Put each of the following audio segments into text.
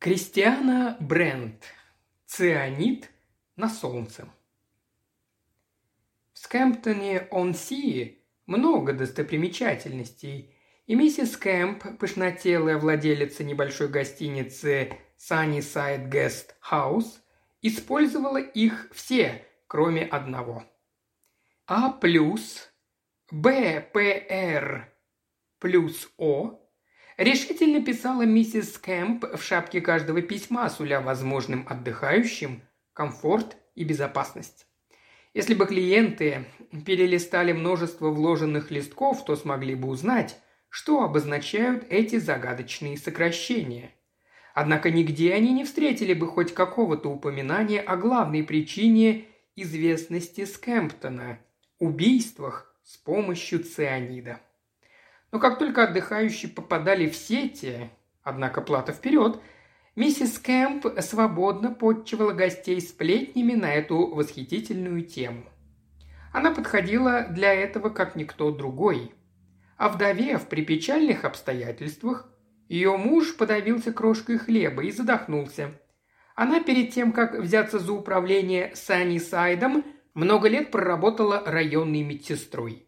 Кристиана Брент. Цианид на солнце. В Скэмптоне-он-Сии много достопримечательностей, и миссис Кэмп, пышнотелая владелица небольшой гостиницы Sunnyside Guest House, использовала их все, кроме одного. А плюс, Б, П, Р плюс О решительно писала миссис Кэмп в шапке каждого письма, суля возможным отдыхающим комфорт и безопасность. Если бы клиенты перелистали множество вложенных листков, то смогли бы узнать, что обозначают эти загадочные сокращения. Однако нигде они не встретили бы хоть какого-то упоминания о главной причине известности Скэмптона – убийствах с помощью цианида. Но как только отдыхающие попадали в сети, однако плата вперед, миссис Кэмп свободно подчивала гостей сплетнями на эту восхитительную тему. Она подходила для этого как никто другой. А вдовев при печальных обстоятельствах, ее муж подавился крошкой хлеба и задохнулся. Она перед тем, как взяться за управление Саннисайдом, много лет проработала районной медсестрой –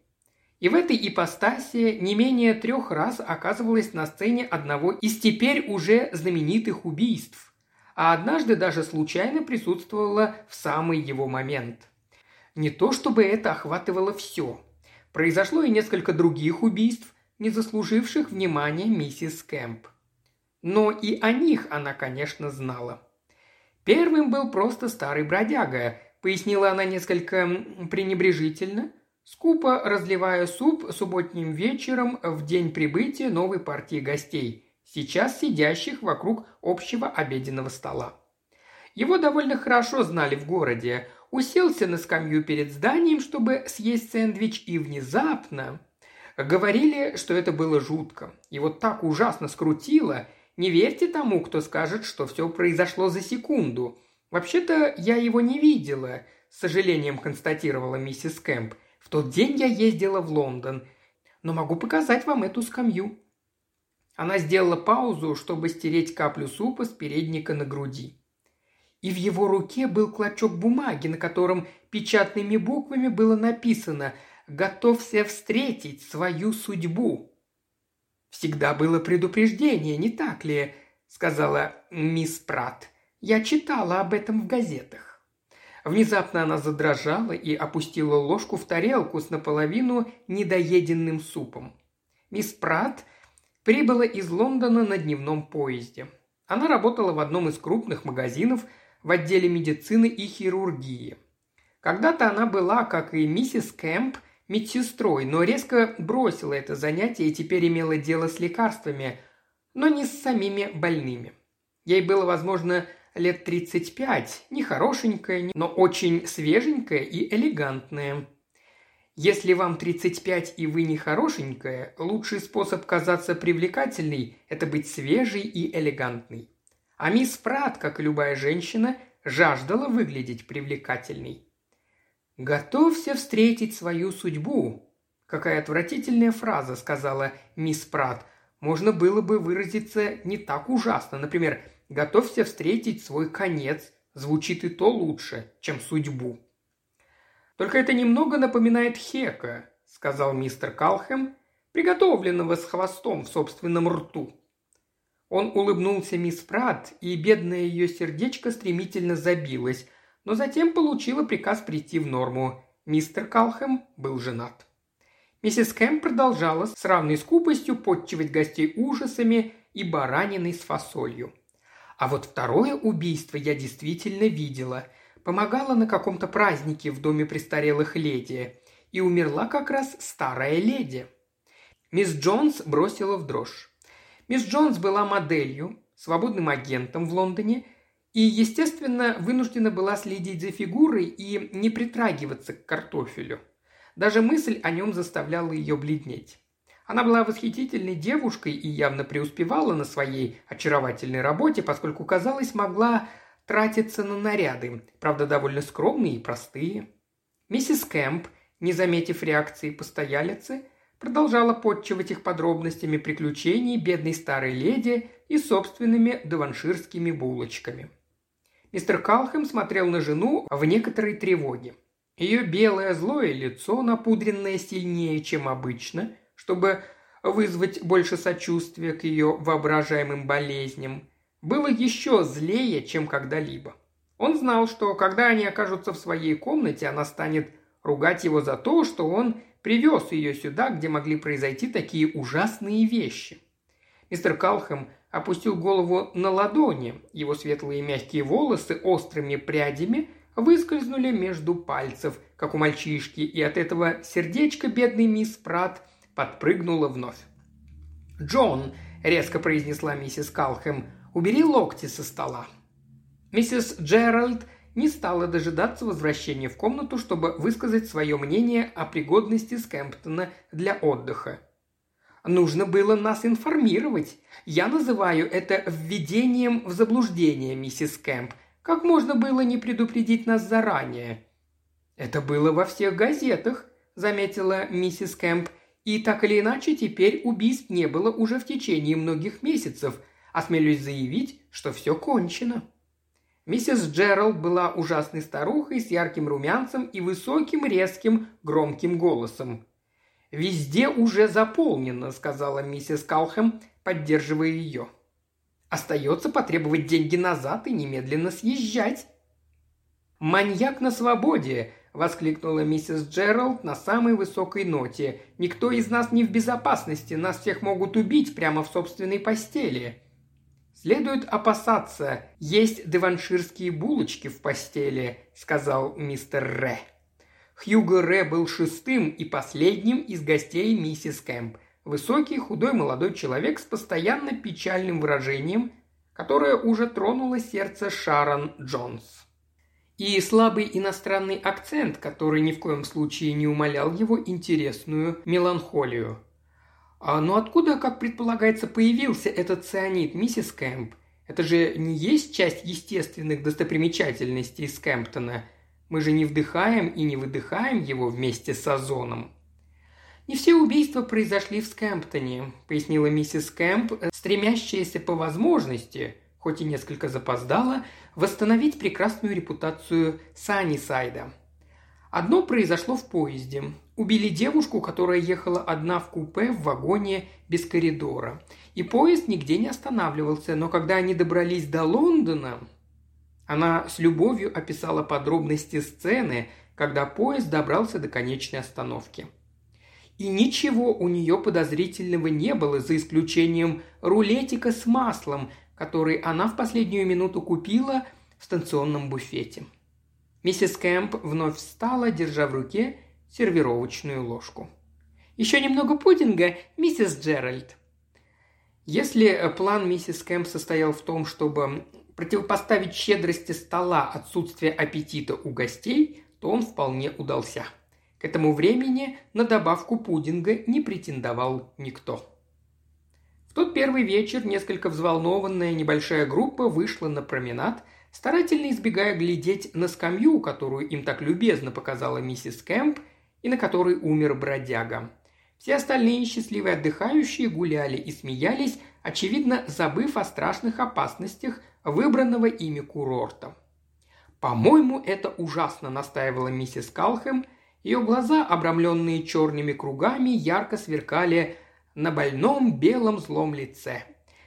и в этой ипостаси не менее трех раз оказывалась на сцене одного из теперь уже знаменитых убийств, а однажды даже случайно присутствовала в самый его момент. Не то чтобы это охватывало все. Произошло и несколько других убийств, не заслуживших внимания миссис Кэмп. Но и о них она, конечно, знала. Первым был просто старый бродяга, пояснила она несколько пренебрежительно – скупо разливая суп субботним вечером в день прибытия новой партии гостей, сейчас сидящих вокруг общего обеденного стола. Его довольно хорошо знали в городе, уселся на скамью перед зданием, чтобы съесть сэндвич, и внезапно говорили, что это было жутко. Его так ужасно скрутило, не верьте тому, кто скажет, что все произошло за секунду. Вообще-то я его не видела, с сожалением констатировала миссис Кэмп – в тот день я ездила в Лондон, но могу показать вам эту скамью». Она сделала паузу, чтобы стереть каплю супа с передника на груди. И в его руке был клочок бумаги, на котором печатными буквами было написано «Готовься встретить свою судьбу». «Всегда было предупреждение, не так ли?» – сказала мисс Пратт. «Я читала об этом в газетах». Внезапно она задрожала и опустила ложку в тарелку с наполовину недоеденным супом. Мисс Пратт прибыла из Лондона на дневном поезде. Она работала в одном из крупных магазинов в отделе медицины и хирургии. Когда-то она была, как и миссис Кэмп, медсестрой, но резко бросила это занятие и теперь имела дело с лекарствами, но не с самими больными. Ей было, возможно, лет 35, не хорошенькая, но очень свеженькая и элегантная. Если вам 35 и вы не хорошенькая, лучший способ казаться привлекательной – это быть свежей и элегантной. А мисс Прат, как и любая женщина, жаждала выглядеть привлекательной. «Готовься встретить свою судьбу», Какая отвратительная фраза, сказала мисс Прат. Можно было бы выразиться не так ужасно. Например, Готовься встретить свой конец. Звучит и то лучше, чем судьбу. Только это немного напоминает Хека, сказал мистер Калхэм, приготовленного с хвостом в собственном рту. Он улыбнулся мисс Прат, и бедное ее сердечко стремительно забилось, но затем получила приказ прийти в норму. Мистер Калхэм был женат. Миссис Кэм продолжала с равной скупостью подчивать гостей ужасами и бараниной с фасолью – а вот второе убийство я действительно видела. Помогала на каком-то празднике в доме престарелых леди. И умерла как раз старая леди. Мисс Джонс бросила в дрожь. Мисс Джонс была моделью, свободным агентом в Лондоне и, естественно, вынуждена была следить за фигурой и не притрагиваться к картофелю. Даже мысль о нем заставляла ее бледнеть. Она была восхитительной девушкой и явно преуспевала на своей очаровательной работе, поскольку, казалось, могла тратиться на наряды, правда, довольно скромные и простые. Миссис Кэмп, не заметив реакции постоялицы, продолжала подчивать их подробностями приключений бедной старой леди и собственными даванширскими булочками. Мистер Калхэм смотрел на жену в некоторой тревоге. Ее белое злое лицо, напудренное сильнее, чем обычно, чтобы вызвать больше сочувствия к ее воображаемым болезням, было еще злее, чем когда-либо. Он знал, что когда они окажутся в своей комнате, она станет ругать его за то, что он привез ее сюда, где могли произойти такие ужасные вещи. Мистер Калхэм опустил голову на ладони, его светлые мягкие волосы острыми прядями выскользнули между пальцев, как у мальчишки, и от этого сердечко бедный мисс Прат подпрыгнуло вновь. «Джон», — резко произнесла миссис Калхэм, — «убери локти со стола». Миссис Джеральд не стала дожидаться возвращения в комнату, чтобы высказать свое мнение о пригодности Скэмптона для отдыха. «Нужно было нас информировать. Я называю это введением в заблуждение, миссис Кэмп. Как можно было не предупредить нас заранее?» «Это было во всех газетах», – заметила миссис Кэмп. «И так или иначе теперь убийств не было уже в течение многих месяцев. Осмелюсь заявить, что все кончено». Миссис Джеральд была ужасной старухой с ярким румянцем и высоким, резким, громким голосом. «Везде уже заполнено», — сказала миссис Калхэм, поддерживая ее. «Остается потребовать деньги назад и немедленно съезжать». «Маньяк на свободе!» – воскликнула миссис Джеральд на самой высокой ноте. «Никто из нас не в безопасности, нас всех могут убить прямо в собственной постели». «Следует опасаться, есть деванширские булочки в постели», – сказал мистер Ре. Хьюго Ре был шестым и последним из гостей миссис Кэмп. Высокий, худой молодой человек с постоянно печальным выражением, которое уже тронуло сердце Шарон Джонс. И слабый иностранный акцент, который ни в коем случае не умалял его интересную меланхолию – а, но откуда, как предполагается, появился этот цианид, миссис Кэмп? Это же не есть часть естественных достопримечательностей Скэмптона. Мы же не вдыхаем и не выдыхаем его вместе с озоном. «Не все убийства произошли в Скэмптоне», – пояснила миссис Кэмп, стремящаяся по возможности, хоть и несколько запоздала, восстановить прекрасную репутацию Саннисайда. Одно произошло в поезде. Убили девушку, которая ехала одна в купе в вагоне без коридора. И поезд нигде не останавливался, но когда они добрались до Лондона, она с любовью описала подробности сцены, когда поезд добрался до конечной остановки. И ничего у нее подозрительного не было, за исключением рулетика с маслом, который она в последнюю минуту купила в станционном буфете. Миссис Кэмп вновь встала, держа в руке сервировочную ложку. «Еще немного пудинга, миссис Джеральд». Если э, план миссис Кэмп состоял в том, чтобы противопоставить щедрости стола отсутствие аппетита у гостей, то он вполне удался. К этому времени на добавку пудинга не претендовал никто. В тот первый вечер несколько взволнованная небольшая группа вышла на променад – старательно избегая глядеть на скамью, которую им так любезно показала миссис Кэмп и на которой умер бродяга. Все остальные счастливые отдыхающие гуляли и смеялись, очевидно, забыв о страшных опасностях выбранного ими курорта. «По-моему, это ужасно», – настаивала миссис Калхэм. Ее глаза, обрамленные черными кругами, ярко сверкали на больном белом злом лице.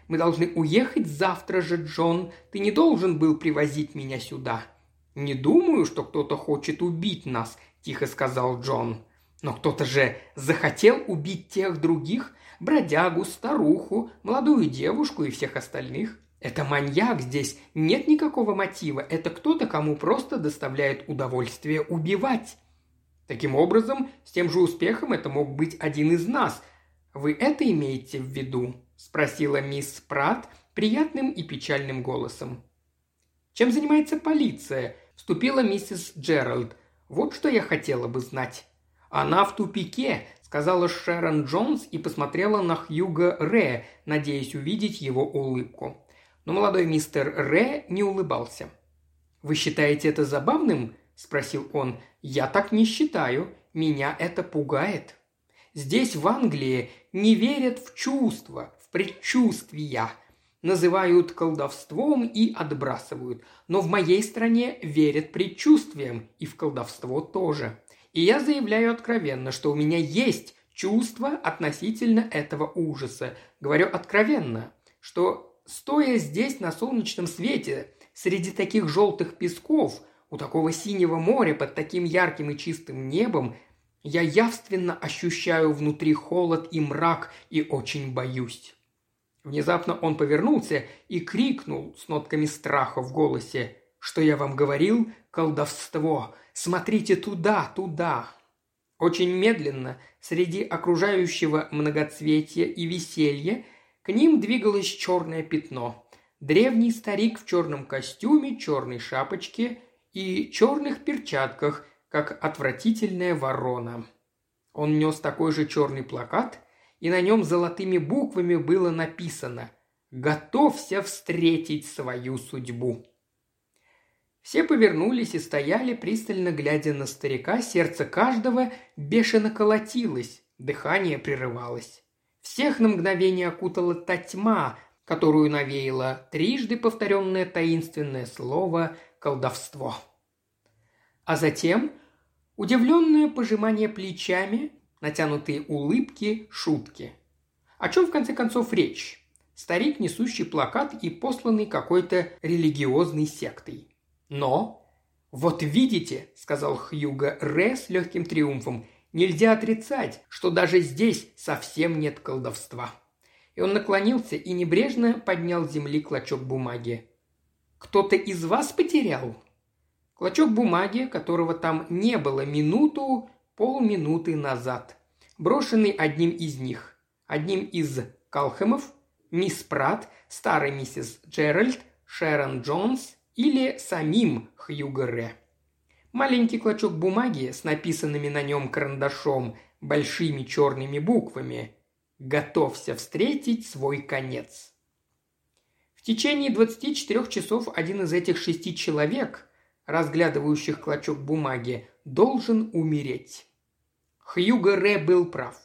Мы должны уехать завтра же, Джон. Ты не должен был привозить меня сюда». «Не думаю, что кто-то хочет убить нас», – тихо сказал Джон. «Но кто-то же захотел убить тех других, бродягу, старуху, молодую девушку и всех остальных. Это маньяк, здесь нет никакого мотива, это кто-то, кому просто доставляет удовольствие убивать. Таким образом, с тем же успехом это мог быть один из нас. Вы это имеете в виду?» – спросила мисс Прат приятным и печальным голосом. «Чем занимается полиция?» – вступила миссис Джеральд. «Вот что я хотела бы знать». «Она в тупике», – сказала Шерон Джонс и посмотрела на Хьюга Ре, надеясь увидеть его улыбку. Но молодой мистер Ре не улыбался. «Вы считаете это забавным?» – спросил он. «Я так не считаю. Меня это пугает». Здесь, в Англии, не верят в чувства, предчувствия. называют колдовством и отбрасывают. Но в моей стране верят предчувствиям, и в колдовство тоже. И я заявляю откровенно, что у меня есть чувство относительно этого ужаса. Говорю откровенно, что стоя здесь на солнечном свете, среди таких желтых песков, у такого синего моря под таким ярким и чистым небом, я явственно ощущаю внутри холод и мрак и очень боюсь. Внезапно он повернулся и крикнул с нотками страха в голосе. «Что я вам говорил? Колдовство! Смотрите туда, туда!» Очень медленно, среди окружающего многоцветия и веселья, к ним двигалось черное пятно. Древний старик в черном костюме, черной шапочке и черных перчатках, как отвратительная ворона. Он нес такой же черный плакат, и на нем золотыми буквами было написано «Готовься встретить свою судьбу». Все повернулись и стояли, пристально глядя на старика, сердце каждого бешено колотилось, дыхание прерывалось. Всех на мгновение окутала та тьма, которую навеяло трижды повторенное таинственное слово «колдовство». А затем удивленное пожимание плечами, натянутые улыбки, шутки. О чем в конце концов речь? Старик, несущий плакат и посланный какой-то религиозной сектой. Но... «Вот видите», — сказал Хьюга Ре с легким триумфом, «нельзя отрицать, что даже здесь совсем нет колдовства». И он наклонился и небрежно поднял с земли клочок бумаги. «Кто-то из вас потерял?» Клочок бумаги, которого там не было минуту, полминуты назад. Брошенный одним из них. Одним из Калхемов, мисс Пратт, старый миссис Джеральд, Шерон Джонс или самим Хьюго Ре. Маленький клочок бумаги с написанными на нем карандашом большими черными буквами «Готовься встретить свой конец». В течение 24 часов один из этих шести человек, разглядывающих клочок бумаги, должен умереть. Хьюго Ре был прав.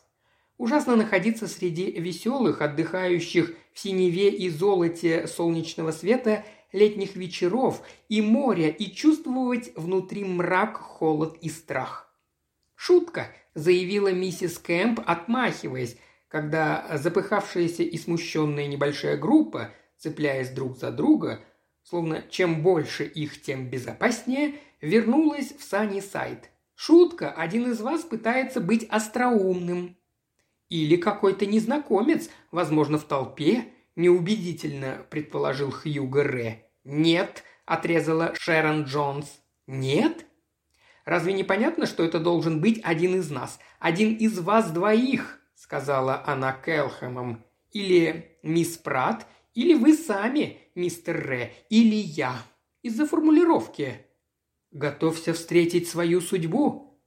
Ужасно находиться среди веселых, отдыхающих в синеве и золоте солнечного света – летних вечеров и моря и чувствовать внутри мрак, холод и страх. «Шутка», – заявила миссис Кэмп, отмахиваясь, когда запыхавшаяся и смущенная небольшая группа, цепляясь друг за друга, словно чем больше их, тем безопаснее, вернулась в Сани Сайт. «Шутка, один из вас пытается быть остроумным». «Или какой-то незнакомец, возможно, в толпе, неубедительно предположил Хьюго Ре. «Нет», – отрезала Шерон Джонс. «Нет?» «Разве не понятно, что это должен быть один из нас? Один из вас двоих», – сказала она Келхэмом. «Или мисс Пратт, или вы сами, мистер Ре, или я. Из-за формулировки». «Готовься встретить свою судьбу?»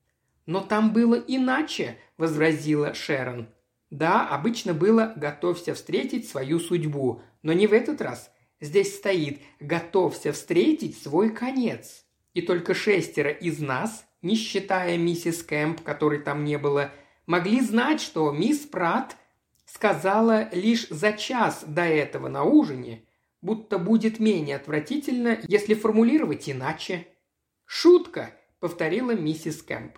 «Но там было иначе», – возразила Шерон. Да, обычно было «готовься встретить свою судьбу», но не в этот раз. Здесь стоит «готовься встретить свой конец». И только шестеро из нас, не считая миссис Кэмп, которой там не было, могли знать, что мисс Пратт сказала лишь за час до этого на ужине, будто будет менее отвратительно, если формулировать иначе. «Шутка», — повторила миссис Кэмп.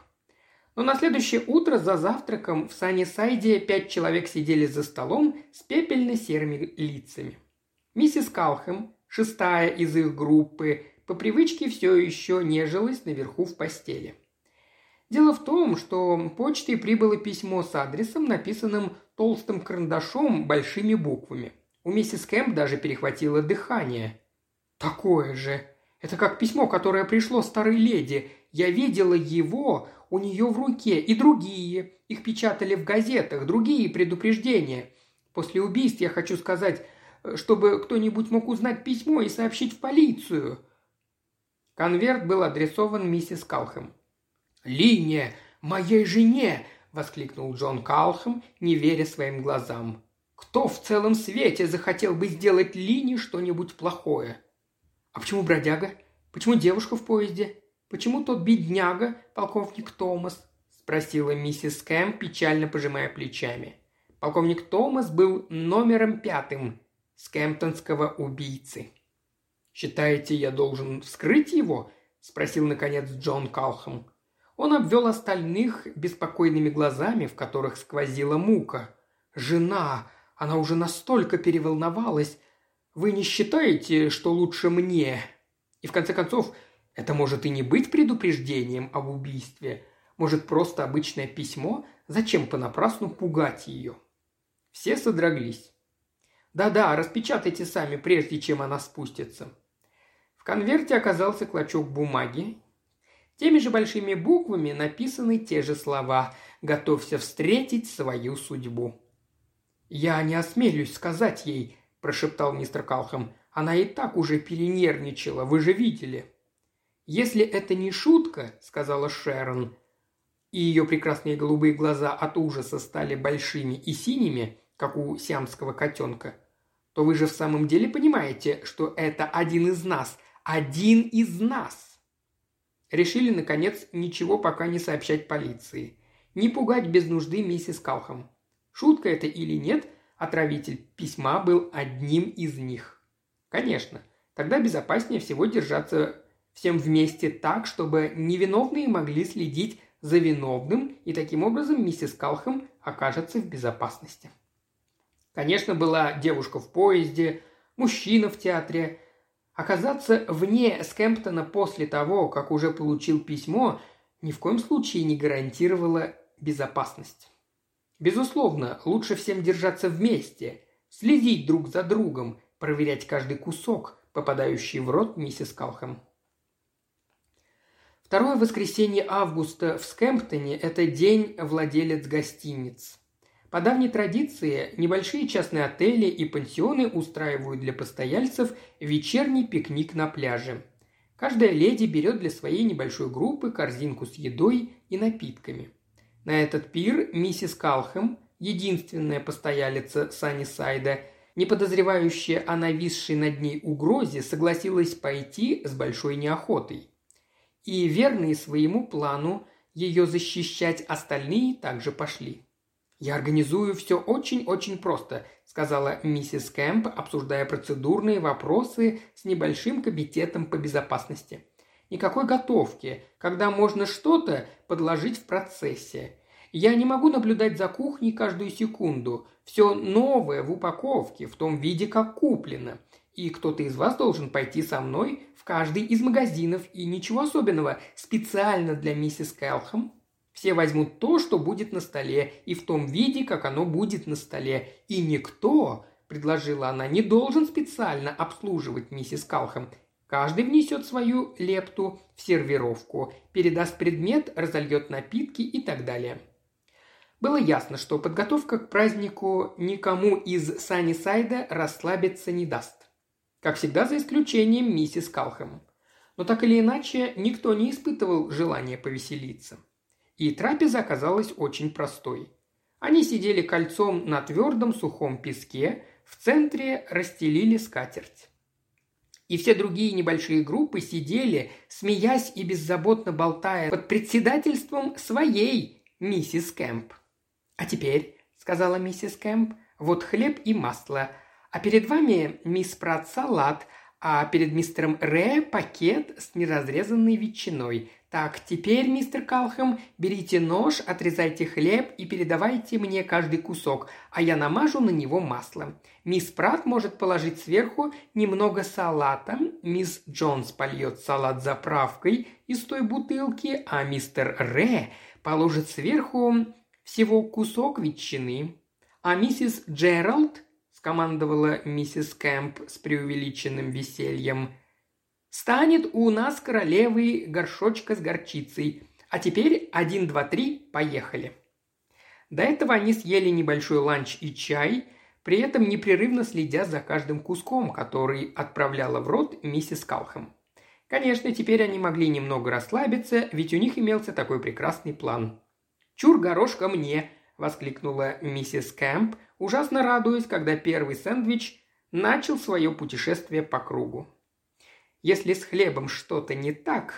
Но на следующее утро за завтраком в Саннисайде пять человек сидели за столом с пепельно-серыми лицами. Миссис Калхэм, шестая из их группы, по привычке все еще нежилась наверху в постели. Дело в том, что почтой прибыло письмо с адресом, написанным толстым карандашом большими буквами. У миссис Кэмп даже перехватило дыхание. «Такое же! Это как письмо, которое пришло старой леди. Я видела его у нее в руке, и другие. Их печатали в газетах, другие предупреждения. После убийств я хочу сказать, чтобы кто-нибудь мог узнать письмо и сообщить в полицию». Конверт был адресован миссис Калхэм. «Линия! Моей жене!» – воскликнул Джон Калхэм, не веря своим глазам. «Кто в целом свете захотел бы сделать Лине что-нибудь плохое?» «А почему бродяга? Почему девушка в поезде? Почему тот бедняга, полковник Томас?» – спросила миссис Кэм, печально пожимая плечами. Полковник Томас был номером пятым. скэмптонского убийцы. «Считаете, я должен вскрыть его?» – спросил, наконец, Джон Калхам. Он обвел остальных беспокойными глазами, в которых сквозила мука. «Жена! Она уже настолько переволновалась! Вы не считаете, что лучше мне? И в конце концов, это может и не быть предупреждением об убийстве. Может, просто обычное письмо? Зачем понапрасну пугать ее?» Все содроглись. «Да-да, распечатайте сами, прежде чем она спустится». В конверте оказался клочок бумаги. Теми же большими буквами написаны те же слова «Готовься встретить свою судьбу». «Я не осмелюсь сказать ей», – прошептал мистер Калхам. «Она и так уже перенервничала, вы же видели». «Если это не шутка», – сказала Шерон, и ее прекрасные голубые глаза от ужаса стали большими и синими, как у сиамского котенка, то вы же в самом деле понимаете, что это один из нас, один из нас. Решили, наконец, ничего пока не сообщать полиции. Не пугать без нужды миссис Калхам. Шутка это или нет, отравитель письма был одним из них. Конечно, тогда безопаснее всего держаться всем вместе так, чтобы невиновные могли следить за виновным, и таким образом миссис Калхам окажется в безопасности. Конечно, была девушка в поезде, мужчина в театре, Оказаться вне Скэмптона после того, как уже получил письмо, ни в коем случае не гарантировало безопасность. Безусловно, лучше всем держаться вместе, следить друг за другом, проверять каждый кусок, попадающий в рот миссис Калхэм. Второе воскресенье августа в Скэмптоне – это день владелец гостиниц – по давней традиции, небольшие частные отели и пансионы устраивают для постояльцев вечерний пикник на пляже. Каждая леди берет для своей небольшой группы корзинку с едой и напитками. На этот пир миссис Калхэм, единственная постоялица Саннисайда, не подозревающая о нависшей над ней угрозе, согласилась пойти с большой неохотой. И верные своему плану ее защищать остальные также пошли. «Я организую все очень-очень просто», – сказала миссис Кэмп, обсуждая процедурные вопросы с небольшим комитетом по безопасности. «Никакой готовки, когда можно что-то подложить в процессе. Я не могу наблюдать за кухней каждую секунду. Все новое в упаковке, в том виде, как куплено. И кто-то из вас должен пойти со мной в каждый из магазинов, и ничего особенного, специально для миссис Кэлхэм все возьмут то, что будет на столе, и в том виде, как оно будет на столе. И никто, предложила она, не должен специально обслуживать миссис Калхэм. Каждый внесет свою лепту в сервировку, передаст предмет, разольет напитки и так далее. Было ясно, что подготовка к празднику никому из Саннисайда расслабиться не даст. Как всегда, за исключением миссис Калхэм. Но так или иначе, никто не испытывал желания повеселиться – и трапеза оказалась очень простой. Они сидели кольцом на твердом сухом песке, в центре расстелили скатерть. И все другие небольшие группы сидели, смеясь и беззаботно болтая под председательством своей миссис Кэмп. «А теперь», — сказала миссис Кэмп, — «вот хлеб и масло, а перед вами, мисс Прат, салат, а перед мистером Ре пакет с неразрезанной ветчиной. Так, теперь, мистер Калхэм, берите нож, отрезайте хлеб и передавайте мне каждый кусок, а я намажу на него маслом. Мисс Прат может положить сверху немного салата, мисс Джонс польет салат заправкой из той бутылки, а мистер Ре положит сверху всего кусок ветчины. А миссис Джеральд, скомандовала миссис Кэмп с преувеличенным весельем – Станет у нас королевой горшочка с горчицей. А теперь один, два, три, поехали. До этого они съели небольшой ланч и чай, при этом непрерывно следя за каждым куском, который отправляла в рот миссис Калхэм. Конечно, теперь они могли немного расслабиться, ведь у них имелся такой прекрасный план. «Чур горошка мне!» – воскликнула миссис Кэмп, ужасно радуясь, когда первый сэндвич начал свое путешествие по кругу. Если с хлебом что-то не так,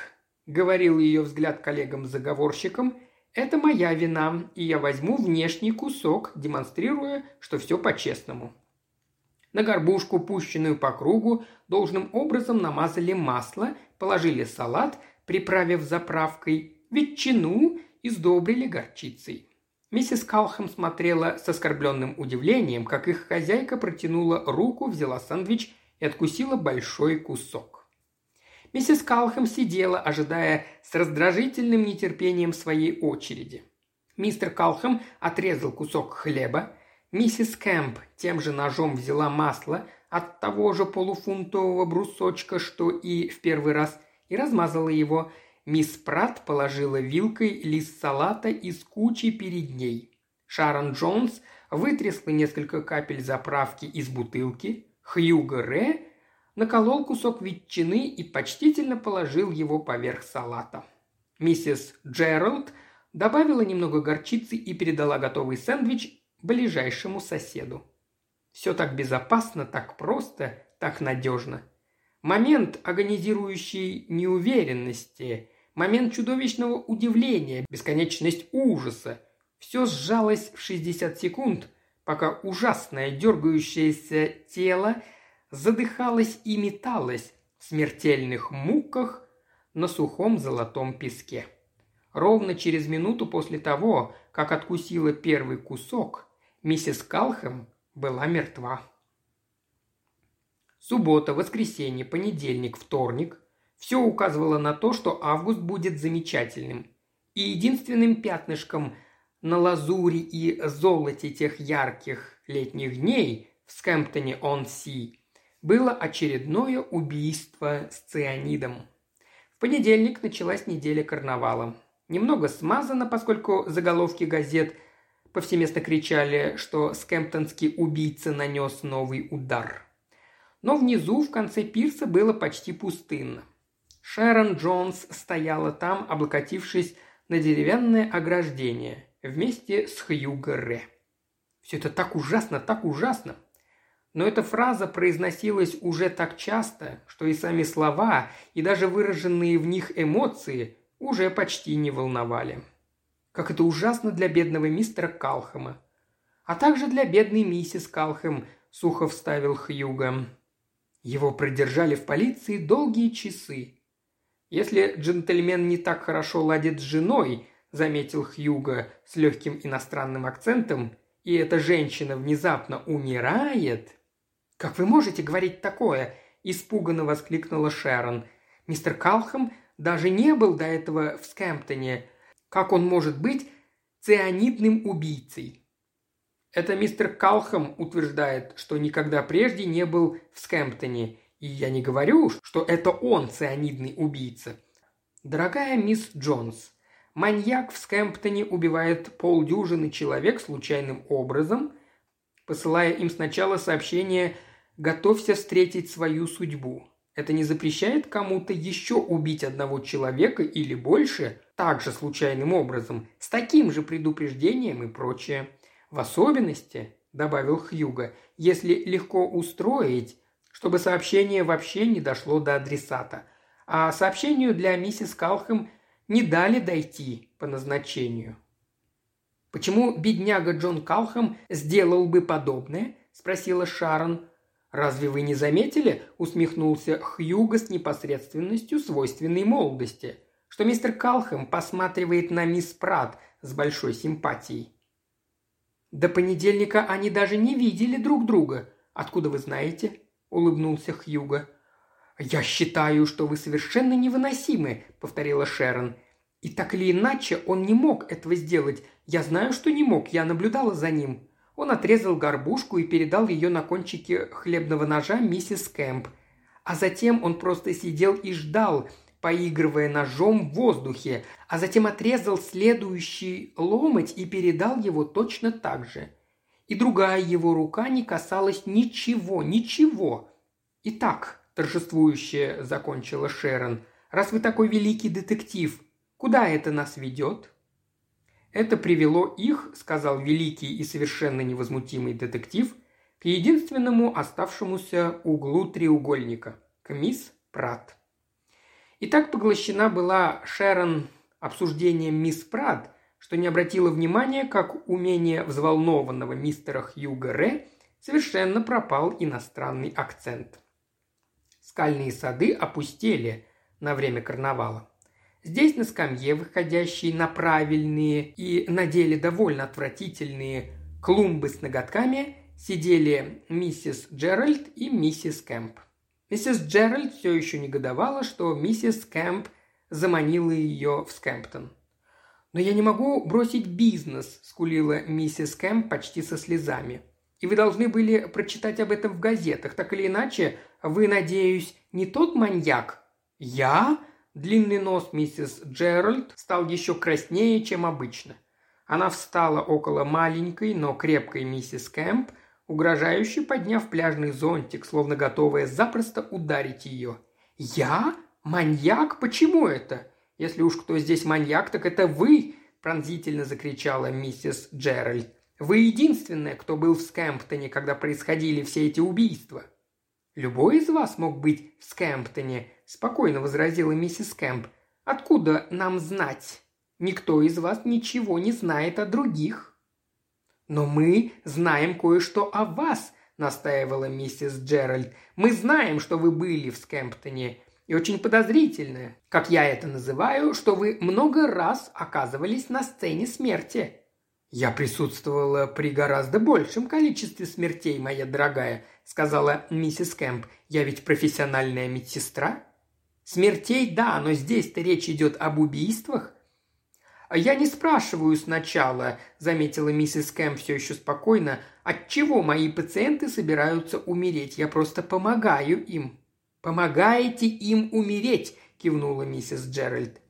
говорил ее взгляд коллегам-заговорщикам, это моя вина, и я возьму внешний кусок, демонстрируя, что все по-честному. На горбушку, пущенную по кругу, должным образом намазали масло, положили салат, приправив заправкой, ветчину и сдобрили горчицей. Миссис Калхэм смотрела с оскорбленным удивлением, как их хозяйка протянула руку, взяла сэндвич и откусила большой кусок. Миссис Калхэм сидела, ожидая с раздражительным нетерпением своей очереди. Мистер Калхэм отрезал кусок хлеба, миссис Кэмп тем же ножом взяла масло от того же полуфунтового брусочка, что и в первый раз, и размазала его – Мисс Пратт положила вилкой лист салата из кучи перед ней. Шарон Джонс вытрясла несколько капель заправки из бутылки. Хьюго Ре наколол кусок ветчины и почтительно положил его поверх салата. Миссис Джеральд добавила немного горчицы и передала готовый сэндвич ближайшему соседу. Все так безопасно, так просто, так надежно. Момент агонизирующей неуверенности, момент чудовищного удивления, бесконечность ужаса. Все сжалось в 60 секунд, пока ужасное дергающееся тело задыхалось и металось в смертельных муках на сухом золотом песке. Ровно через минуту после того, как откусила первый кусок, миссис Калхэм была мертва. Суббота, воскресенье, понедельник, вторник – все указывало на то, что август будет замечательным. И единственным пятнышком на лазури и золоте тех ярких летних дней в Скэмптоне-он-Си было очередное убийство с цианидом. В понедельник началась неделя карнавала. Немного смазано, поскольку заголовки газет повсеместно кричали, что скэмптонский убийца нанес новый удар. Но внизу, в конце пирса, было почти пустынно. Шерон Джонс стояла там, облокотившись на деревянное ограждение, вместе с Хьюго Ре. Все это так ужасно, так ужасно. Но эта фраза произносилась уже так часто, что и сами слова, и даже выраженные в них эмоции уже почти не волновали. Как это ужасно для бедного мистера Калхэма. А также для бедной миссис Калхэм, сухо вставил Хьюго. Его продержали в полиции долгие часы, «Если джентльмен не так хорошо ладит с женой», – заметил Хьюго с легким иностранным акцентом, «и эта женщина внезапно умирает...» «Как вы можете говорить такое?» – испуганно воскликнула Шерон. «Мистер Калхэм даже не был до этого в Скэмптоне. Как он может быть цианидным убийцей?» Это мистер Калхэм утверждает, что никогда прежде не был в Скэмптоне и я не говорю, что это он цианидный убийца. Дорогая мисс Джонс, маньяк в Скэмптоне убивает полдюжины человек случайным образом, посылая им сначала сообщение «Готовься встретить свою судьбу». Это не запрещает кому-то еще убить одного человека или больше, также случайным образом, с таким же предупреждением и прочее. В особенности, добавил Хьюга, если легко устроить чтобы сообщение вообще не дошло до адресата. А сообщению для миссис Калхэм не дали дойти по назначению. «Почему бедняга Джон Калхэм сделал бы подобное?» – спросила Шарон. «Разве вы не заметили?» – усмехнулся Хьюго с непосредственностью, свойственной молодости, что мистер Калхэм посматривает на мисс Прат с большой симпатией. До понедельника они даже не видели друг друга. Откуда вы знаете?» – улыбнулся Хьюго. «Я считаю, что вы совершенно невыносимы», – повторила Шерон. «И так или иначе он не мог этого сделать. Я знаю, что не мог, я наблюдала за ним». Он отрезал горбушку и передал ее на кончике хлебного ножа миссис Кэмп. А затем он просто сидел и ждал, поигрывая ножом в воздухе, а затем отрезал следующий ломоть и передал его точно так же и другая его рука не касалась ничего, ничего. «Итак», – торжествующе закончила Шерон, – «раз вы такой великий детектив, куда это нас ведет?» Это привело их, сказал великий и совершенно невозмутимый детектив, к единственному оставшемуся углу треугольника – к мисс Прат. И так поглощена была Шерон обсуждением мисс Прат, что не обратила внимания, как умение взволнованного мистера Хьюга Ре совершенно пропал иностранный акцент. Скальные сады опустели на время карнавала. Здесь на скамье, выходящие на правильные и на деле довольно отвратительные клумбы с ноготками, сидели миссис Джеральд и миссис Кэмп. Миссис Джеральд все еще негодовала, что миссис Кэмп заманила ее в Скэмптон. «Но я не могу бросить бизнес», – скулила миссис Кэмп почти со слезами. «И вы должны были прочитать об этом в газетах. Так или иначе, вы, надеюсь, не тот маньяк?» «Я?» Длинный нос миссис Джеральд стал еще краснее, чем обычно. Она встала около маленькой, но крепкой миссис Кэмп – угрожающе подняв пляжный зонтик, словно готовая запросто ударить ее. «Я? Маньяк? Почему это? Если уж кто здесь маньяк, так это вы!» – пронзительно закричала миссис Джеральд. «Вы единственная, кто был в Скэмптоне, когда происходили все эти убийства». «Любой из вас мог быть в Скэмптоне», – спокойно возразила миссис Кэмп. «Откуда нам знать? Никто из вас ничего не знает о других». «Но мы знаем кое-что о вас», – настаивала миссис Джеральд. «Мы знаем, что вы были в Скэмптоне. И очень подозрительно, как я это называю, что вы много раз оказывались на сцене смерти». «Я присутствовала при гораздо большем количестве смертей, моя дорогая», – сказала миссис Кэмп. «Я ведь профессиональная медсестра». «Смертей, да, но здесь-то речь идет об убийствах. «Я не спрашиваю сначала», – заметила миссис Кэм все еще спокойно, – «от чего мои пациенты собираются умереть? Я просто помогаю им». «Помогаете им умереть», – кивнула миссис Джеральд.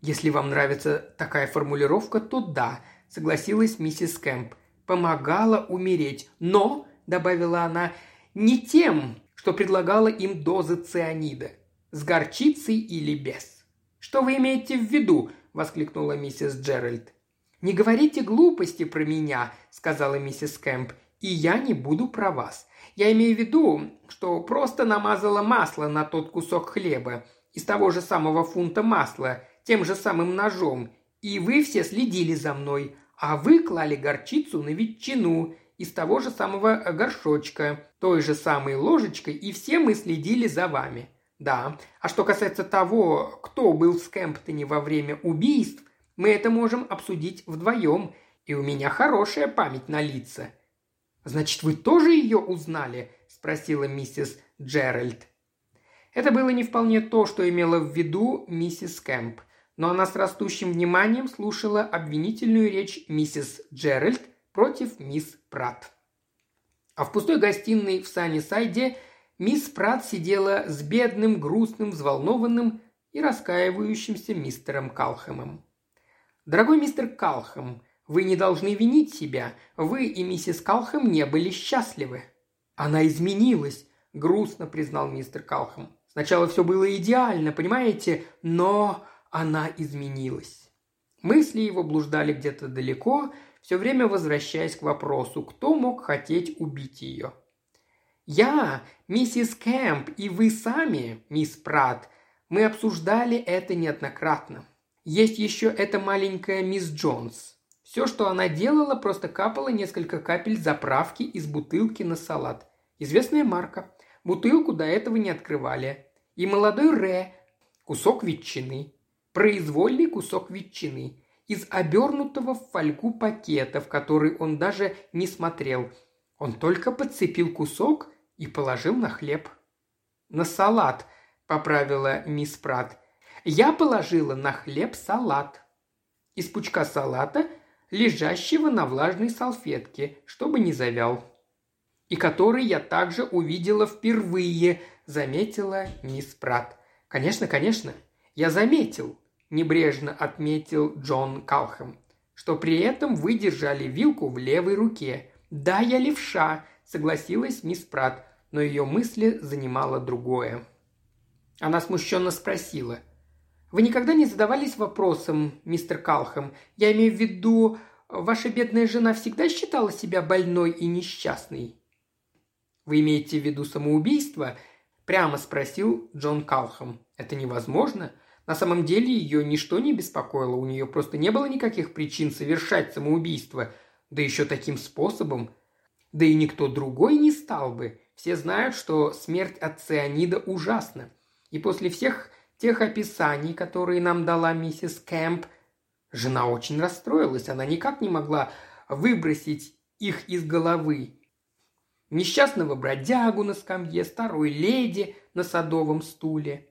«Если вам нравится такая формулировка, то да», – согласилась миссис Кэмп. «Помогала умереть, но», – добавила она, – «не тем, что предлагала им дозы цианида, с горчицей или без». «Что вы имеете в виду?» воскликнула миссис Джеральд. «Не говорите глупости про меня», – сказала миссис Кэмп, – «и я не буду про вас. Я имею в виду, что просто намазала масло на тот кусок хлеба из того же самого фунта масла, тем же самым ножом, и вы все следили за мной, а вы клали горчицу на ветчину из того же самого горшочка, той же самой ложечкой, и все мы следили за вами. Да. А что касается того, кто был в Скэмптоне во время убийств, мы это можем обсудить вдвоем, и у меня хорошая память на лица». «Значит, вы тоже ее узнали?» – спросила миссис Джеральд. Это было не вполне то, что имела в виду миссис Кэмп, но она с растущим вниманием слушала обвинительную речь миссис Джеральд против мисс Пратт. А в пустой гостиной в Саннисайде – Мисс Прат сидела с бедным, грустным, взволнованным и раскаивающимся мистером Калхэмом. «Дорогой мистер Калхэм, вы не должны винить себя. Вы и миссис Калхэм не были счастливы». «Она изменилась», – грустно признал мистер Калхэм. «Сначала все было идеально, понимаете, но она изменилась». Мысли его блуждали где-то далеко, все время возвращаясь к вопросу, кто мог хотеть убить ее – я, миссис Кэмп и вы сами, мисс Пратт, мы обсуждали это неоднократно. Есть еще эта маленькая мисс Джонс. Все, что она делала, просто капала несколько капель заправки из бутылки на салат. Известная марка. Бутылку до этого не открывали. И молодой Ре. Кусок ветчины. Произвольный кусок ветчины. Из обернутого в фольгу пакета, в который он даже не смотрел. Он только подцепил кусок и положил на хлеб. «На салат», – поправила мисс Прат. «Я положила на хлеб салат». Из пучка салата, лежащего на влажной салфетке, чтобы не завял. «И который я также увидела впервые», – заметила мисс Прат. «Конечно, конечно, я заметил», – небрежно отметил Джон Калхэм, «что при этом вы держали вилку в левой руке. Да, я левша», согласилась мисс Прат, но ее мысли занимало другое. Она смущенно спросила. «Вы никогда не задавались вопросом, мистер Калхэм? Я имею в виду, ваша бедная жена всегда считала себя больной и несчастной?» «Вы имеете в виду самоубийство?» – прямо спросил Джон Калхэм. «Это невозможно. На самом деле ее ничто не беспокоило, у нее просто не было никаких причин совершать самоубийство, да еще таким способом. Да и никто другой не стал бы. Все знают, что смерть от цианида ужасна. И после всех тех описаний, которые нам дала миссис Кэмп, жена очень расстроилась. Она никак не могла выбросить их из головы. Несчастного бродягу на скамье, старую леди на садовом стуле.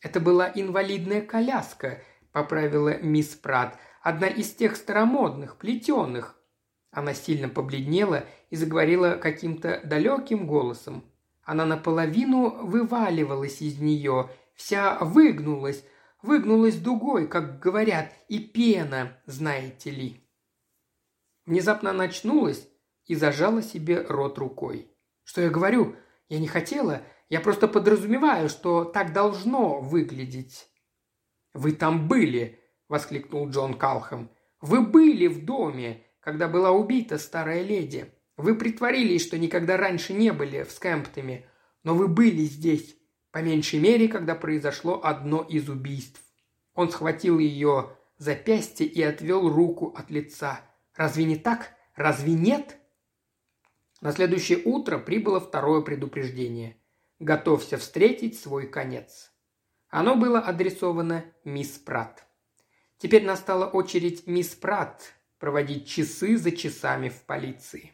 Это была инвалидная коляска, поправила мисс Прат, одна из тех старомодных, плетеных. Она сильно побледнела и заговорила каким-то далеким голосом. Она наполовину вываливалась из нее, вся выгнулась, выгнулась дугой, как говорят, и пена, знаете ли. Внезапно она очнулась и зажала себе рот рукой. «Что я говорю? Я не хотела. Я просто подразумеваю, что так должно выглядеть». «Вы там были!» – воскликнул Джон Калхэм. «Вы были в доме, когда была убита старая леди. Вы притворились, что никогда раньше не были в Скэмптоне, но вы были здесь, по меньшей мере, когда произошло одно из убийств». Он схватил ее запястье и отвел руку от лица. «Разве не так? Разве нет?» На следующее утро прибыло второе предупреждение. «Готовься встретить свой конец». Оно было адресовано мисс Пратт. Теперь настала очередь мисс Пратт проводить часы за часами в полиции.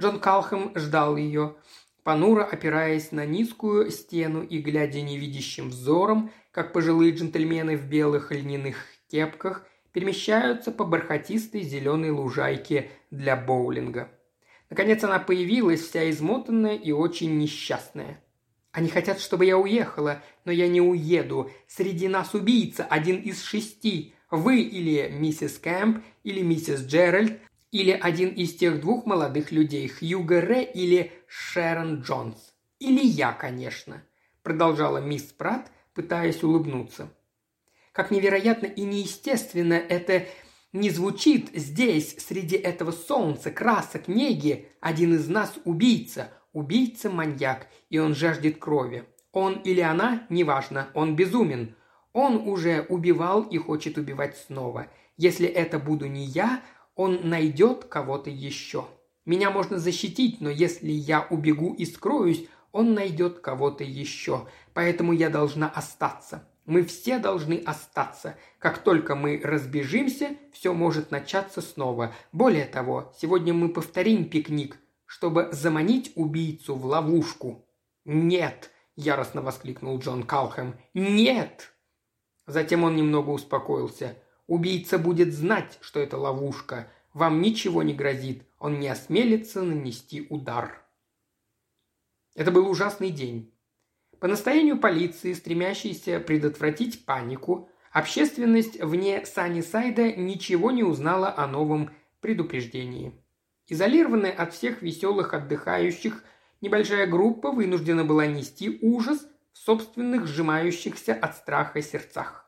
Джон Калхэм ждал ее, понуро опираясь на низкую стену и глядя невидящим взором, как пожилые джентльмены в белых льняных кепках перемещаются по бархатистой зеленой лужайке для боулинга. Наконец она появилась, вся измотанная и очень несчастная. «Они хотят, чтобы я уехала, но я не уеду. Среди нас убийца, один из шести. Вы или миссис Кэмп, или миссис Джеральд, или один из тех двух молодых людей, Хьюго Ре или Шерон Джонс. Или я, конечно», – продолжала мисс Пратт, пытаясь улыбнуться. «Как невероятно и неестественно это не звучит здесь, среди этого солнца, красок, неги, один из нас убийца, убийца-маньяк, и он жаждет крови. Он или она, неважно, он безумен. Он уже убивал и хочет убивать снова. Если это буду не я, он найдет кого-то еще. Меня можно защитить, но если я убегу и скроюсь, он найдет кого-то еще. Поэтому я должна остаться. Мы все должны остаться. Как только мы разбежимся, все может начаться снова. Более того, сегодня мы повторим пикник, чтобы заманить убийцу в ловушку. «Нет!» – яростно воскликнул Джон Калхэм. «Нет!» Затем он немного успокоился. «Убийца будет знать, что это ловушка. Вам ничего не грозит. Он не осмелится нанести удар». Это был ужасный день. По настоянию полиции, стремящейся предотвратить панику, общественность вне Саннисайда ничего не узнала о новом предупреждении. Изолированная от всех веселых отдыхающих, небольшая группа вынуждена была нести ужас в собственных сжимающихся от страха сердцах.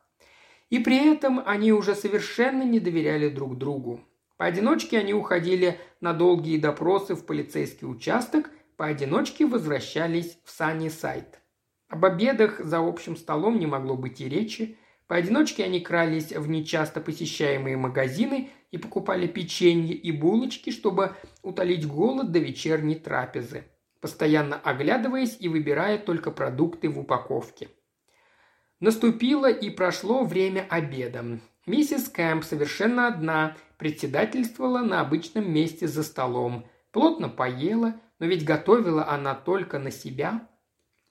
И при этом они уже совершенно не доверяли друг другу. Поодиночке они уходили на долгие допросы в полицейский участок, поодиночке возвращались в Саннисайд. Об обедах за общим столом не могло быть и речи. Поодиночке они крались в нечасто посещаемые магазины и покупали печенье и булочки, чтобы утолить голод до вечерней трапезы, постоянно оглядываясь и выбирая только продукты в упаковке. Наступило и прошло время обеда. Миссис Кэмп совершенно одна председательствовала на обычном месте за столом, плотно поела, но ведь готовила она только на себя,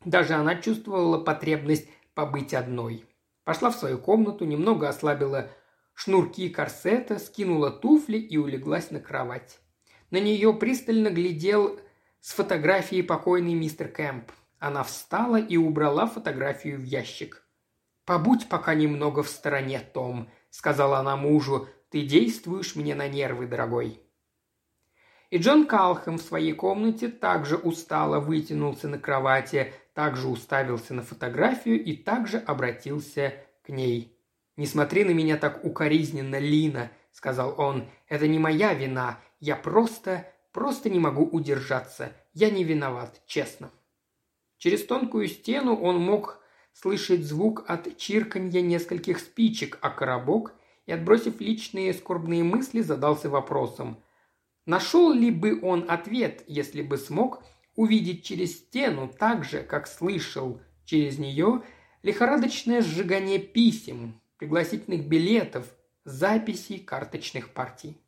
даже она чувствовала потребность побыть одной. Пошла в свою комнату, немного ослабила шнурки корсета, скинула туфли и улеглась на кровать. На нее пристально глядел с фотографией покойный мистер Кэмп. Она встала и убрала фотографию в ящик. «Побудь пока немного в стороне, Том», — сказала она мужу. «Ты действуешь мне на нервы, дорогой». И Джон Калхэм в своей комнате также устало вытянулся на кровати, также уставился на фотографию и также обратился к ней. «Не смотри на меня так укоризненно, Лина», — сказал он. «Это не моя вина. Я просто, просто не могу удержаться. Я не виноват, честно». Через тонкую стену он мог слышать звук от чирканья нескольких спичек, а коробок и, отбросив личные скорбные мысли, задался вопросом. Нашел ли бы он ответ, если бы смог увидеть через стену так же, как слышал через нее лихорадочное сжигание писем, пригласительных билетов, записей карточных партий.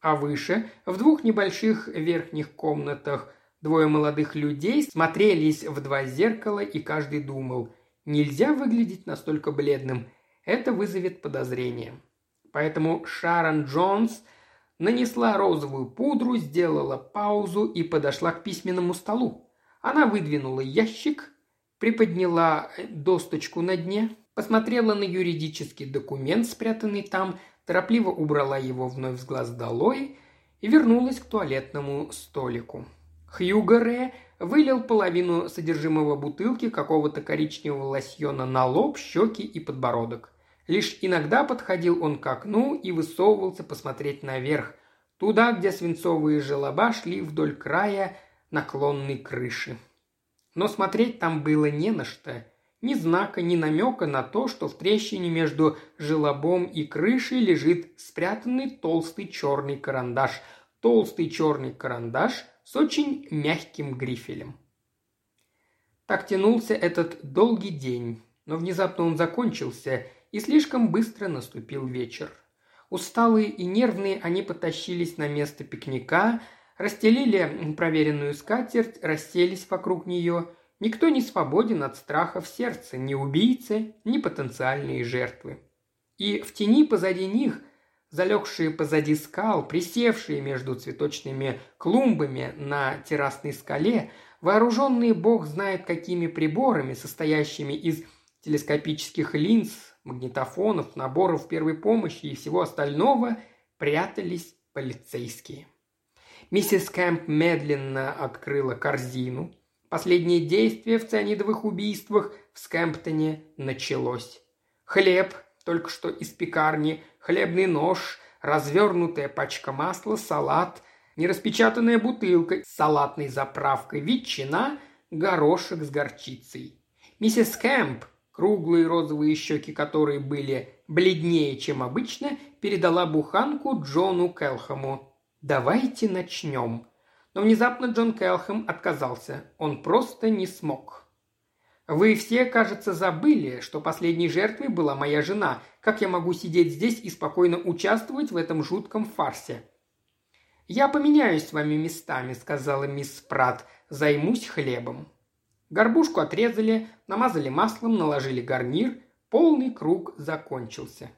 А выше, в двух небольших верхних комнатах, двое молодых людей смотрелись в два зеркала, и каждый думал, нельзя выглядеть настолько бледным, это вызовет подозрение. Поэтому Шарон Джонс нанесла розовую пудру, сделала паузу и подошла к письменному столу. Она выдвинула ящик, приподняла досточку на дне, посмотрела на юридический документ, спрятанный там, торопливо убрала его вновь с глаз долой и вернулась к туалетному столику. Хьюго Ре вылил половину содержимого бутылки какого-то коричневого лосьона на лоб, щеки и подбородок. Лишь иногда подходил он к окну и высовывался посмотреть наверх, туда, где свинцовые желоба шли вдоль края наклонной крыши. Но смотреть там было не на что. Ни знака, ни намека на то, что в трещине между желобом и крышей лежит спрятанный толстый черный карандаш. Толстый черный карандаш с очень мягким грифелем. Так тянулся этот долгий день, но внезапно он закончился, и слишком быстро наступил вечер. Усталые и нервные они потащились на место пикника, расстелили проверенную скатерть, расселись вокруг нее. Никто не свободен от страха в сердце, ни убийцы, ни потенциальные жертвы. И в тени позади них, залегшие позади скал, присевшие между цветочными клумбами на террасной скале, вооруженные бог знает какими приборами, состоящими из телескопических линз, магнитофонов, наборов первой помощи и всего остального прятались полицейские. Миссис Кэмп медленно открыла корзину. Последнее действие в цианидовых убийствах в Скэмптоне началось. Хлеб, только что из пекарни, хлебный нож, развернутая пачка масла, салат, нераспечатанная бутылка с салатной заправкой, ветчина, горошек с горчицей. Миссис Кэмп круглые розовые щеки которые были бледнее, чем обычно, передала буханку Джону Келхаму. «Давайте начнем». Но внезапно Джон Келхэм отказался. Он просто не смог. «Вы все, кажется, забыли, что последней жертвой была моя жена. Как я могу сидеть здесь и спокойно участвовать в этом жутком фарсе?» «Я поменяюсь с вами местами», — сказала мисс Прат. «Займусь хлебом». Горбушку отрезали, намазали маслом, наложили гарнир. Полный круг закончился.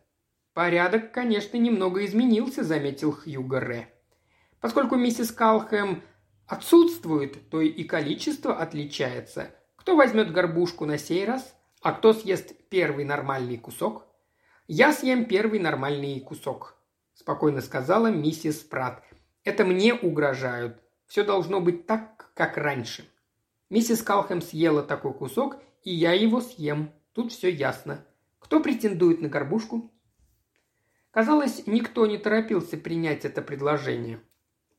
«Порядок, конечно, немного изменился», — заметил Хьюго Ре. «Поскольку миссис Калхэм отсутствует, то и количество отличается. Кто возьмет горбушку на сей раз, а кто съест первый нормальный кусок?» «Я съем первый нормальный кусок», – спокойно сказала миссис Прат. «Это мне угрожают. Все должно быть так, как раньше». Миссис Калхэм съела такой кусок, и я его съем. Тут все ясно. Кто претендует на горбушку?» Казалось, никто не торопился принять это предложение.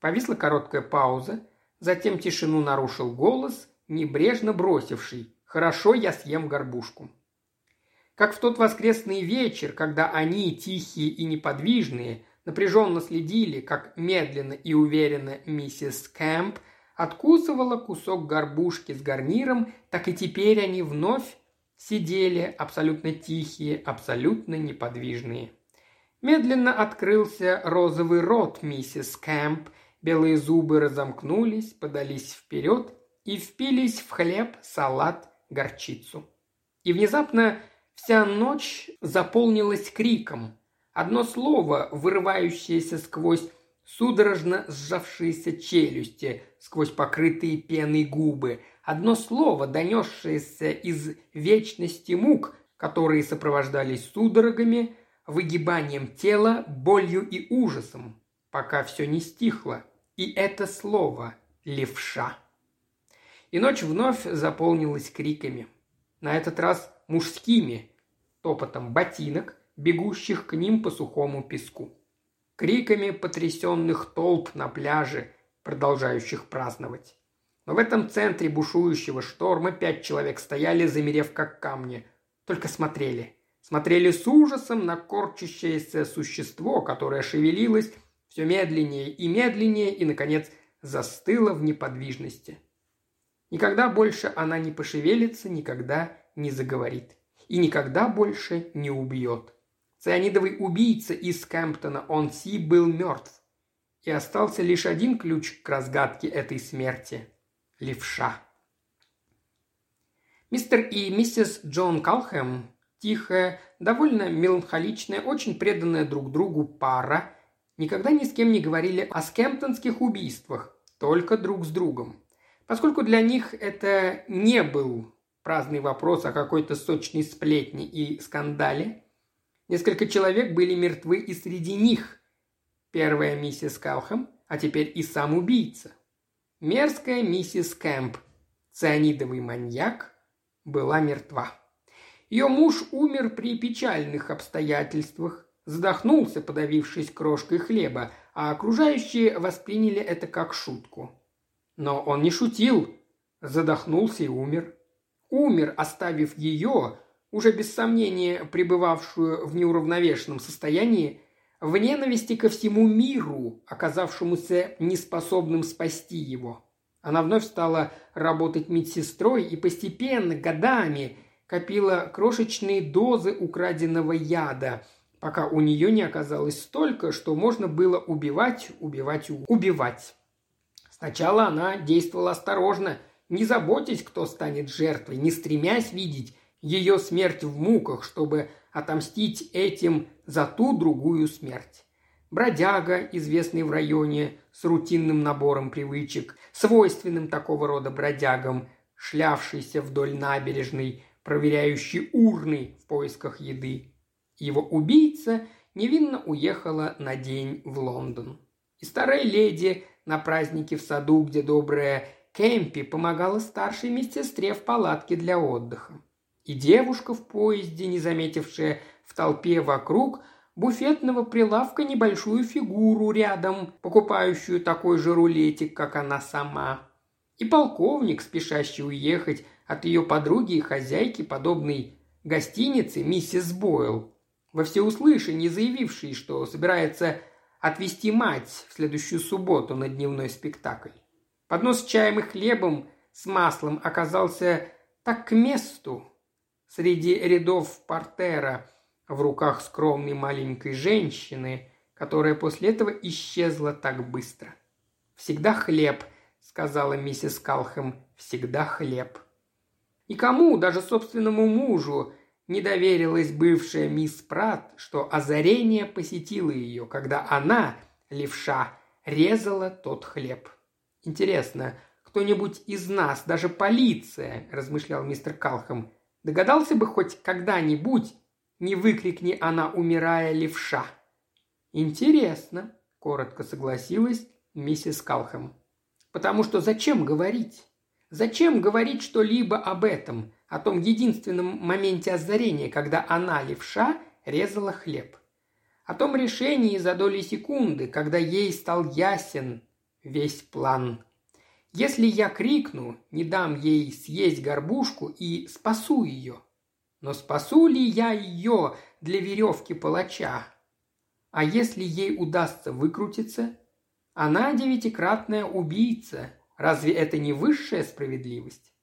Повисла короткая пауза, затем тишину нарушил голос, небрежно бросивший «Хорошо, я съем горбушку». Как в тот воскресный вечер, когда они, тихие и неподвижные, напряженно следили, как медленно и уверенно миссис Кэмп откусывала кусок горбушки с гарниром, так и теперь они вновь сидели абсолютно тихие, абсолютно неподвижные. Медленно открылся розовый рот миссис Кэмп, белые зубы разомкнулись, подались вперед и впились в хлеб, салат, горчицу. И внезапно вся ночь заполнилась криком. Одно слово, вырывающееся сквозь судорожно сжавшиеся челюсти, сквозь покрытые пеной губы, одно слово, донесшееся из вечности мук, которые сопровождались судорогами, выгибанием тела, болью и ужасом, пока все не стихло. И это слово – левша. И ночь вновь заполнилась криками. На этот раз мужскими, топотом ботинок, бегущих к ним по сухому песку криками потрясенных толп на пляже, продолжающих праздновать. Но в этом центре бушующего шторма пять человек стояли, замерев как камни. Только смотрели. Смотрели с ужасом на корчащееся существо, которое шевелилось, все медленнее и медленнее и, наконец, застыла в неподвижности. Никогда больше она не пошевелится, никогда не заговорит. И никогда больше не убьет. Цианидовый убийца из Кэмптона, он Си, был мертв. И остался лишь один ключ к разгадке этой смерти – левша. Мистер и миссис Джон Калхэм, тихая, довольно меланхоличная, очень преданная друг другу пара, никогда ни с кем не говорили о скемптонских убийствах, только друг с другом. Поскольку для них это не был праздный вопрос о какой-то сочной сплетне и скандале, несколько человек были мертвы и среди них. Первая миссис Калхэм, а теперь и сам убийца. Мерзкая миссис Кэмп, цианидовый маньяк, была мертва. Ее муж умер при печальных обстоятельствах, задохнулся, подавившись крошкой хлеба, а окружающие восприняли это как шутку. Но он не шутил, задохнулся и умер. Умер, оставив ее, уже без сомнения пребывавшую в неуравновешенном состоянии, в ненависти ко всему миру, оказавшемуся неспособным спасти его. Она вновь стала работать медсестрой и постепенно, годами, копила крошечные дозы украденного яда, пока у нее не оказалось столько, что можно было убивать, убивать, убивать. Сначала она действовала осторожно, не заботясь, кто станет жертвой, не стремясь видеть ее смерть в муках, чтобы отомстить этим за ту другую смерть. Бродяга, известный в районе, с рутинным набором привычек, свойственным такого рода бродягам, шлявшийся вдоль набережной, проверяющий урны в поисках еды. Его убийца невинно уехала на день в Лондон. И старая леди на празднике в саду, где добрая Кемпи помогала старшей медсестре в палатке для отдыха. И девушка в поезде, не заметившая в толпе вокруг буфетного прилавка небольшую фигуру рядом, покупающую такой же рулетик, как она сама. И полковник, спешащий уехать от ее подруги и хозяйки подобной гостиницы миссис Бойл, во всеуслышание заявивший, что собирается отвезти мать в следующую субботу на дневной спектакль. Поднос с чаем и хлебом с маслом оказался так к месту. Среди рядов портера в руках скромной маленькой женщины, которая после этого исчезла так быстро. «Всегда хлеб», — сказала миссис Калхэм, — «всегда хлеб». И кому, даже собственному мужу, не доверилась бывшая мисс Прат, что озарение посетило ее, когда она, левша, резала тот хлеб. Интересно, кто-нибудь из нас, даже полиция, размышлял мистер Калхам, догадался бы хоть когда-нибудь, не выкрикни она, умирая левша. Интересно, коротко согласилась миссис Калхам. Потому что зачем говорить? Зачем говорить что-либо об этом, о том единственном моменте озарения, когда она, левша, резала хлеб? О том решении за доли секунды, когда ей стал ясен весь план. Если я крикну, не дам ей съесть горбушку и спасу ее. Но спасу ли я ее для веревки палача? А если ей удастся выкрутиться? Она девятикратная убийца, Разве это не высшая справедливость?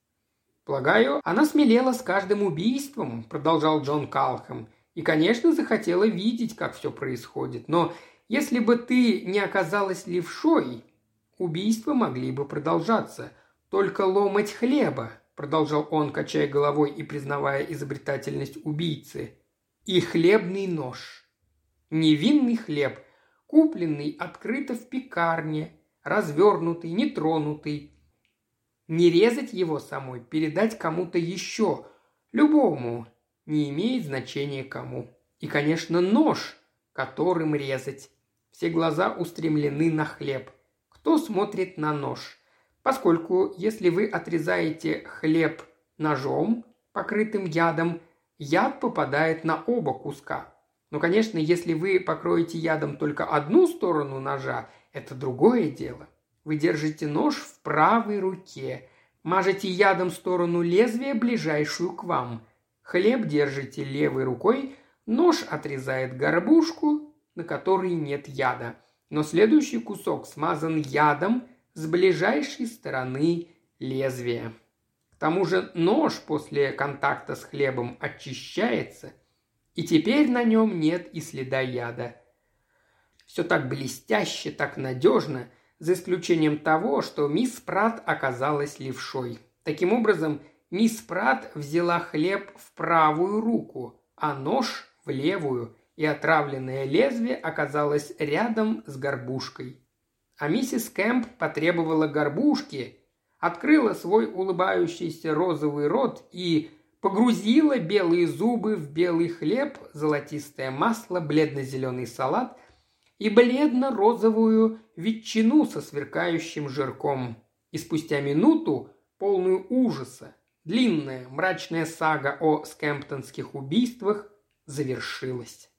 Полагаю, она смелела с каждым убийством, продолжал Джон Калхэм, и, конечно, захотела видеть, как все происходит. Но если бы ты не оказалась левшой, убийства могли бы продолжаться. Только ломать хлеба, продолжал он, качая головой и признавая изобретательность убийцы, и хлебный нож. Невинный хлеб, купленный открыто в пекарне, развернутый, нетронутый. Не резать его самой, передать кому-то еще, любому, не имеет значения кому. И, конечно, нож, которым резать. Все глаза устремлены на хлеб. Кто смотрит на нож? Поскольку, если вы отрезаете хлеб ножом, покрытым ядом, яд попадает на оба куска. Но, конечно, если вы покроете ядом только одну сторону ножа это другое дело. Вы держите нож в правой руке, мажете ядом сторону лезвия, ближайшую к вам. Хлеб держите левой рукой, нож отрезает горбушку, на которой нет яда. но следующий кусок смазан ядом с ближайшей стороны лезвия. К тому же нож после контакта с хлебом очищается, и теперь на нем нет и следа яда. Все так блестяще, так надежно, за исключением того, что мисс Прат оказалась левшой. Таким образом, мисс Прат взяла хлеб в правую руку, а нож в левую, и отравленное лезвие оказалось рядом с горбушкой. А миссис Кэмп потребовала горбушки, открыла свой улыбающийся розовый рот и погрузила белые зубы в белый хлеб, золотистое масло, бледно-зеленый салат и бледно-розовую ветчину со сверкающим жирком. И спустя минуту, полную ужаса, длинная мрачная сага о скэмптонских убийствах завершилась.